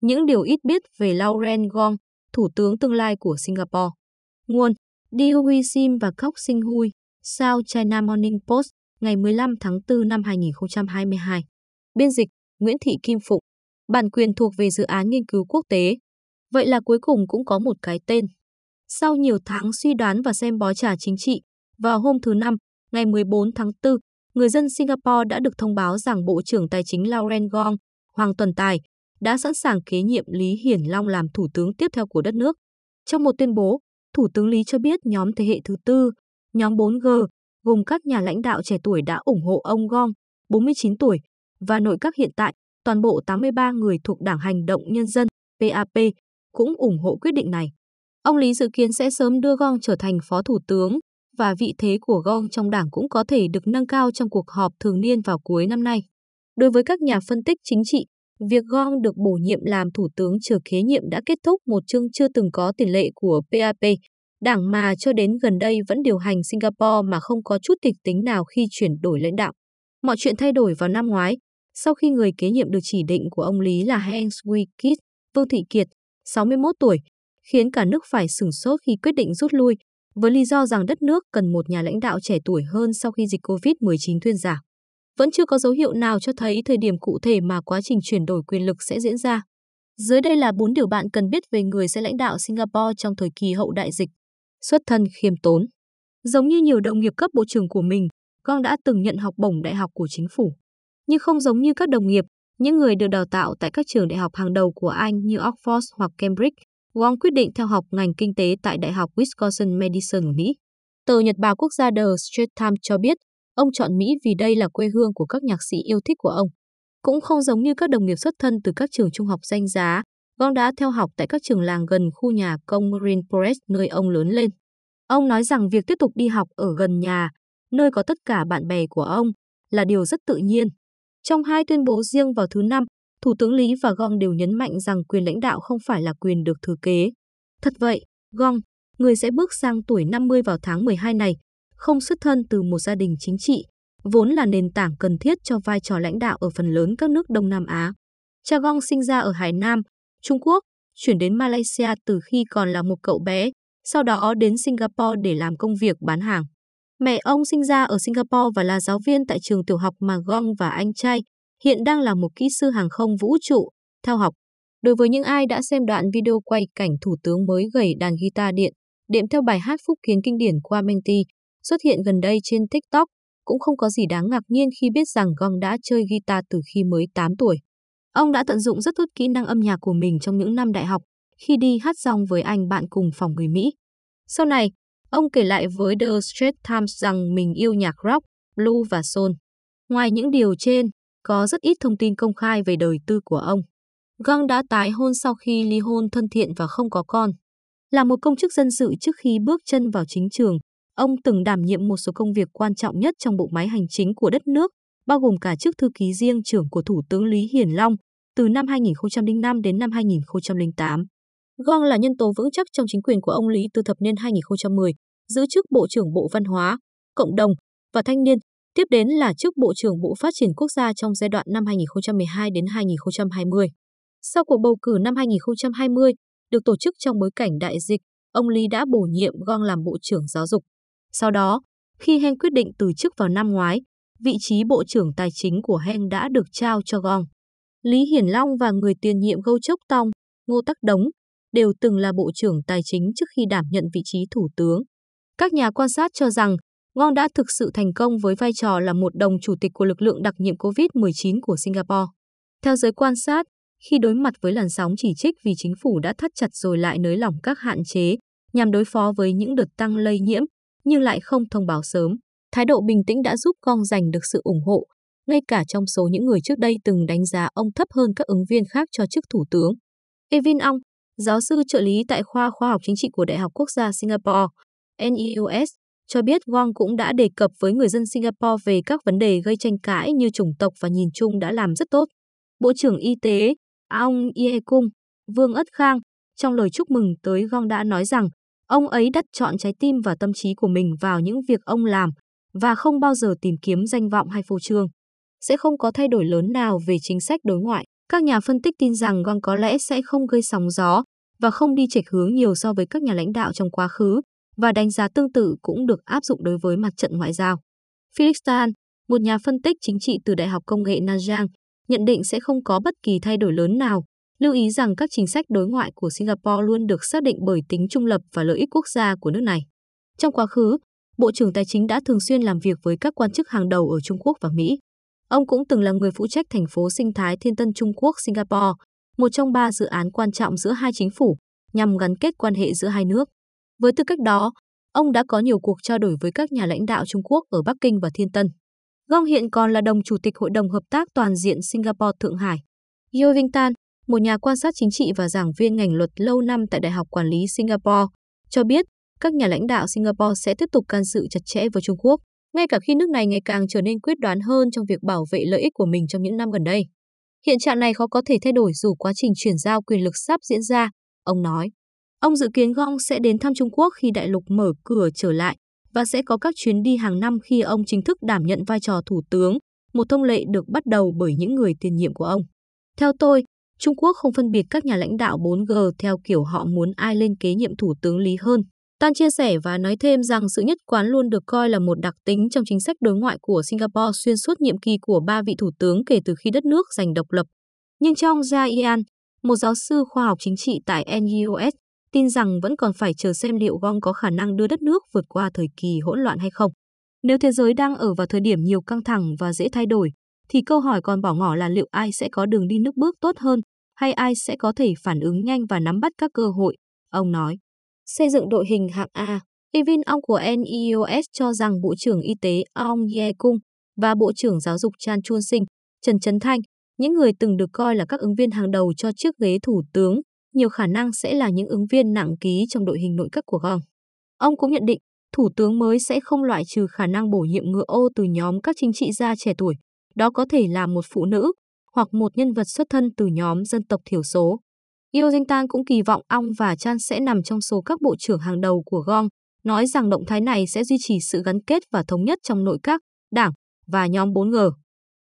Những điều ít biết về Lauren Gong, thủ tướng tương lai của Singapore. Nguồn Di Hui Sim và Kok Sinh Hui, South China Morning Post, ngày 15 tháng 4 năm 2022. Biên dịch Nguyễn Thị Kim Phụng. Bản quyền thuộc về dự án nghiên cứu quốc tế. Vậy là cuối cùng cũng có một cái tên. Sau nhiều tháng suy đoán và xem bó trà chính trị, vào hôm thứ Năm, ngày 14 tháng 4, người dân Singapore đã được thông báo rằng Bộ trưởng Tài chính Lauren Gong, Hoàng Tuần Tài, đã sẵn sàng kế nhiệm Lý Hiển Long làm thủ tướng tiếp theo của đất nước. Trong một tuyên bố, Thủ tướng Lý cho biết nhóm thế hệ thứ tư, nhóm 4G, gồm các nhà lãnh đạo trẻ tuổi đã ủng hộ ông Gong, 49 tuổi, và nội các hiện tại, toàn bộ 83 người thuộc Đảng Hành động Nhân dân, PAP, cũng ủng hộ quyết định này. Ông Lý dự kiến sẽ sớm đưa Gong trở thành phó thủ tướng, và vị thế của Gong trong đảng cũng có thể được nâng cao trong cuộc họp thường niên vào cuối năm nay. Đối với các nhà phân tích chính trị, việc Gong được bổ nhiệm làm thủ tướng trở kế nhiệm đã kết thúc một chương chưa từng có tiền lệ của PAP, đảng mà cho đến gần đây vẫn điều hành Singapore mà không có chút kịch tính nào khi chuyển đổi lãnh đạo. Mọi chuyện thay đổi vào năm ngoái, sau khi người kế nhiệm được chỉ định của ông Lý là Heng Swee Kit, Vương Thị Kiệt, 61 tuổi, khiến cả nước phải sửng sốt khi quyết định rút lui, với lý do rằng đất nước cần một nhà lãnh đạo trẻ tuổi hơn sau khi dịch COVID-19 thuyên giảm. Vẫn chưa có dấu hiệu nào cho thấy thời điểm cụ thể mà quá trình chuyển đổi quyền lực sẽ diễn ra. Dưới đây là 4 điều bạn cần biết về người sẽ lãnh đạo Singapore trong thời kỳ hậu đại dịch. Xuất thân khiêm tốn. Giống như nhiều đồng nghiệp cấp bộ trưởng của mình, Gong đã từng nhận học bổng đại học của chính phủ. Nhưng không giống như các đồng nghiệp, những người được đào tạo tại các trường đại học hàng đầu của Anh như Oxford hoặc Cambridge, Wong quyết định theo học ngành kinh tế tại Đại học Wisconsin Madison ở Mỹ. Tờ Nhật báo quốc gia The Straits Times cho biết, ông chọn Mỹ vì đây là quê hương của các nhạc sĩ yêu thích của ông. Cũng không giống như các đồng nghiệp xuất thân từ các trường trung học danh giá, gong đã theo học tại các trường làng gần khu nhà công Green Forest nơi ông lớn lên. Ông nói rằng việc tiếp tục đi học ở gần nhà, nơi có tất cả bạn bè của ông, là điều rất tự nhiên. Trong hai tuyên bố riêng vào thứ Năm, Thủ tướng Lý và Gong đều nhấn mạnh rằng quyền lãnh đạo không phải là quyền được thừa kế. Thật vậy, Gong, người sẽ bước sang tuổi 50 vào tháng 12 này, không xuất thân từ một gia đình chính trị, vốn là nền tảng cần thiết cho vai trò lãnh đạo ở phần lớn các nước Đông Nam Á. Cha Gong sinh ra ở Hải Nam, Trung Quốc, chuyển đến Malaysia từ khi còn là một cậu bé, sau đó đến Singapore để làm công việc bán hàng. Mẹ ông sinh ra ở Singapore và là giáo viên tại trường tiểu học mà Gong và anh trai, hiện đang là một kỹ sư hàng không vũ trụ, theo học. Đối với những ai đã xem đoạn video quay cảnh thủ tướng mới gầy đàn guitar điện, đệm theo bài hát phúc kiến kinh điển qua Menti, xuất hiện gần đây trên TikTok, cũng không có gì đáng ngạc nhiên khi biết rằng Gong đã chơi guitar từ khi mới 8 tuổi. Ông đã tận dụng rất tốt kỹ năng âm nhạc của mình trong những năm đại học, khi đi hát rong với anh bạn cùng phòng người Mỹ. Sau này, ông kể lại với The Straits Times rằng mình yêu nhạc rock, blues và soul. Ngoài những điều trên, có rất ít thông tin công khai về đời tư của ông. Gong đã tái hôn sau khi ly hôn thân thiện và không có con. Là một công chức dân sự trước khi bước chân vào chính trường, ông từng đảm nhiệm một số công việc quan trọng nhất trong bộ máy hành chính của đất nước, bao gồm cả chức thư ký riêng trưởng của Thủ tướng Lý Hiển Long từ năm 2005 đến năm 2008. Gong là nhân tố vững chắc trong chính quyền của ông Lý từ thập niên 2010, giữ chức Bộ trưởng Bộ Văn hóa, Cộng đồng và Thanh niên, tiếp đến là chức Bộ trưởng Bộ Phát triển Quốc gia trong giai đoạn năm 2012 đến 2020. Sau cuộc bầu cử năm 2020, được tổ chức trong bối cảnh đại dịch, ông Lý đã bổ nhiệm Gong làm Bộ trưởng Giáo dục. Sau đó, khi Heng quyết định từ chức vào năm ngoái, vị trí Bộ trưởng Tài chính của Heng đã được trao cho Gong. Lý Hiển Long và người tiền nhiệm Gâu Chốc Tong, Ngô Tắc Đống, đều từng là Bộ trưởng Tài chính trước khi đảm nhận vị trí Thủ tướng. Các nhà quan sát cho rằng Ngon đã thực sự thành công với vai trò là một đồng chủ tịch của lực lượng đặc nhiệm COVID-19 của Singapore. Theo giới quan sát, khi đối mặt với làn sóng chỉ trích vì chính phủ đã thắt chặt rồi lại nới lỏng các hạn chế nhằm đối phó với những đợt tăng lây nhiễm, nhưng lại không thông báo sớm, thái độ bình tĩnh đã giúp Con giành được sự ủng hộ, ngay cả trong số những người trước đây từng đánh giá ông thấp hơn các ứng viên khác cho chức thủ tướng. Evin Ong, giáo sư trợ lý tại khoa khoa học chính trị của Đại học Quốc gia Singapore, NEUS, cho biết Wong cũng đã đề cập với người dân Singapore về các vấn đề gây tranh cãi như chủng tộc và nhìn chung đã làm rất tốt. Bộ trưởng Y tế Aung Ye Kung, Vương Ất Khang, trong lời chúc mừng tới Gong đã nói rằng ông ấy đặt chọn trái tim và tâm trí của mình vào những việc ông làm và không bao giờ tìm kiếm danh vọng hay phô trương. Sẽ không có thay đổi lớn nào về chính sách đối ngoại. Các nhà phân tích tin rằng Wang có lẽ sẽ không gây sóng gió và không đi chệch hướng nhiều so với các nhà lãnh đạo trong quá khứ, và đánh giá tương tự cũng được áp dụng đối với mặt trận ngoại giao. Felix Tan, một nhà phân tích chính trị từ Đại học Công nghệ Nanyang, nhận định sẽ không có bất kỳ thay đổi lớn nào, lưu ý rằng các chính sách đối ngoại của Singapore luôn được xác định bởi tính trung lập và lợi ích quốc gia của nước này. Trong quá khứ, Bộ trưởng Tài chính đã thường xuyên làm việc với các quan chức hàng đầu ở Trung Quốc và Mỹ. Ông cũng từng là người phụ trách thành phố sinh thái Thiên Tân Trung Quốc Singapore, một trong ba dự án quan trọng giữa hai chính phủ nhằm gắn kết quan hệ giữa hai nước. Với tư cách đó, ông đã có nhiều cuộc trao đổi với các nhà lãnh đạo Trung Quốc ở Bắc Kinh và Thiên Tân. Gong hiện còn là đồng chủ tịch Hội đồng Hợp tác Toàn diện Singapore Thượng Hải. Yeo Vinh Tan, một nhà quan sát chính trị và giảng viên ngành luật lâu năm tại Đại học Quản lý Singapore, cho biết các nhà lãnh đạo Singapore sẽ tiếp tục can dự chặt chẽ với Trung Quốc, ngay cả khi nước này ngày càng trở nên quyết đoán hơn trong việc bảo vệ lợi ích của mình trong những năm gần đây. Hiện trạng này khó có thể thay đổi dù quá trình chuyển giao quyền lực sắp diễn ra, ông nói. Ông dự kiến Gong sẽ đến thăm Trung Quốc khi đại lục mở cửa trở lại và sẽ có các chuyến đi hàng năm khi ông chính thức đảm nhận vai trò thủ tướng, một thông lệ được bắt đầu bởi những người tiền nhiệm của ông. Theo tôi, Trung Quốc không phân biệt các nhà lãnh đạo 4G theo kiểu họ muốn ai lên kế nhiệm thủ tướng lý hơn. Tan chia sẻ và nói thêm rằng sự nhất quán luôn được coi là một đặc tính trong chính sách đối ngoại của Singapore xuyên suốt nhiệm kỳ của ba vị thủ tướng kể từ khi đất nước giành độc lập. Nhưng trong Gia Ian, một giáo sư khoa học chính trị tại NUS, tin rằng vẫn còn phải chờ xem liệu Gong có khả năng đưa đất nước vượt qua thời kỳ hỗn loạn hay không. Nếu thế giới đang ở vào thời điểm nhiều căng thẳng và dễ thay đổi, thì câu hỏi còn bỏ ngỏ là liệu ai sẽ có đường đi nước bước tốt hơn, hay ai sẽ có thể phản ứng nhanh và nắm bắt các cơ hội, ông nói. Xây dựng đội hình hạng A, Evin Ong của NEOS cho rằng Bộ trưởng Y tế Ong Ye Kung và Bộ trưởng Giáo dục Chan Chun Sinh, Trần Trấn Thanh, những người từng được coi là các ứng viên hàng đầu cho chiếc ghế thủ tướng, nhiều khả năng sẽ là những ứng viên nặng ký trong đội hình nội các của Gong. Ông cũng nhận định, thủ tướng mới sẽ không loại trừ khả năng bổ nhiệm ngựa ô từ nhóm các chính trị gia trẻ tuổi. Đó có thể là một phụ nữ hoặc một nhân vật xuất thân từ nhóm dân tộc thiểu số. Yeo Jing Tan cũng kỳ vọng Ong và Chan sẽ nằm trong số các bộ trưởng hàng đầu của Gong, nói rằng động thái này sẽ duy trì sự gắn kết và thống nhất trong nội các, đảng và nhóm 4G.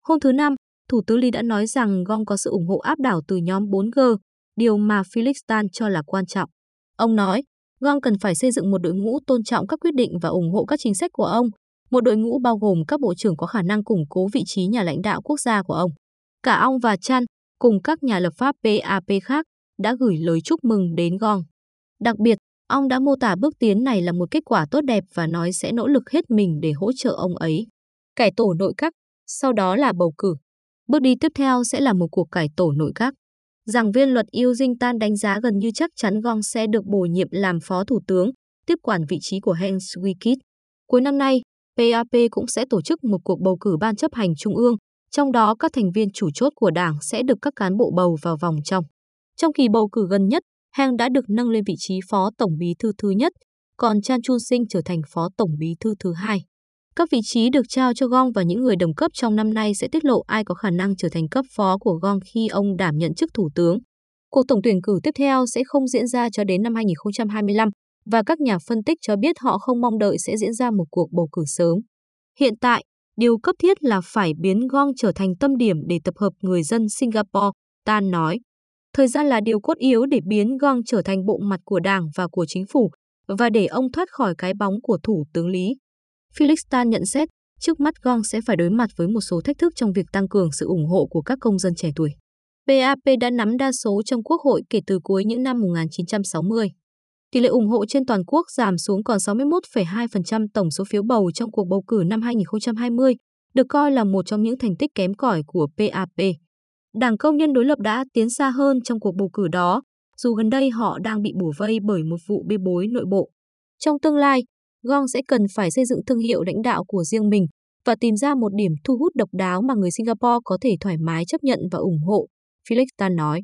Hôm thứ Năm, Thủ tướng Lee đã nói rằng Gong có sự ủng hộ áp đảo từ nhóm 4G, điều mà Felix Tan cho là quan trọng. Ông nói, Gong cần phải xây dựng một đội ngũ tôn trọng các quyết định và ủng hộ các chính sách của ông, một đội ngũ bao gồm các bộ trưởng có khả năng củng cố vị trí nhà lãnh đạo quốc gia của ông. Cả ông và Chan, cùng các nhà lập pháp PAP khác, đã gửi lời chúc mừng đến Gong. Đặc biệt, ông đã mô tả bước tiến này là một kết quả tốt đẹp và nói sẽ nỗ lực hết mình để hỗ trợ ông ấy. Cải tổ nội các, sau đó là bầu cử. Bước đi tiếp theo sẽ là một cuộc cải tổ nội các. Giảng viên luật Yêu Dinh Tan đánh giá gần như chắc chắn Gong sẽ được bổ nhiệm làm phó thủ tướng, tiếp quản vị trí của Heng Swee Cuối năm nay, PAP cũng sẽ tổ chức một cuộc bầu cử ban chấp hành trung ương, trong đó các thành viên chủ chốt của đảng sẽ được các cán bộ bầu vào vòng trong. Trong kỳ bầu cử gần nhất, Heng đã được nâng lên vị trí phó tổng bí thư thứ nhất, còn Chan Chun Sing trở thành phó tổng bí thư thứ hai. Các vị trí được trao cho Gong và những người đồng cấp trong năm nay sẽ tiết lộ ai có khả năng trở thành cấp phó của Gong khi ông đảm nhận chức thủ tướng. Cuộc tổng tuyển cử tiếp theo sẽ không diễn ra cho đến năm 2025 và các nhà phân tích cho biết họ không mong đợi sẽ diễn ra một cuộc bầu cử sớm. Hiện tại, điều cấp thiết là phải biến Gong trở thành tâm điểm để tập hợp người dân Singapore, Tan nói. Thời gian là điều cốt yếu để biến Gong trở thành bộ mặt của đảng và của chính phủ và để ông thoát khỏi cái bóng của Thủ tướng Lý. Felix Tan nhận xét, trước mắt Gong sẽ phải đối mặt với một số thách thức trong việc tăng cường sự ủng hộ của các công dân trẻ tuổi. PAP đã nắm đa số trong quốc hội kể từ cuối những năm 1960. Tỷ lệ ủng hộ trên toàn quốc giảm xuống còn 61,2% tổng số phiếu bầu trong cuộc bầu cử năm 2020, được coi là một trong những thành tích kém cỏi của PAP. Đảng Công nhân đối lập đã tiến xa hơn trong cuộc bầu cử đó, dù gần đây họ đang bị bủa vây bởi một vụ bê bối nội bộ. Trong tương lai, Gong sẽ cần phải xây dựng thương hiệu lãnh đạo của riêng mình và tìm ra một điểm thu hút độc đáo mà người Singapore có thể thoải mái chấp nhận và ủng hộ, Felix Tan nói.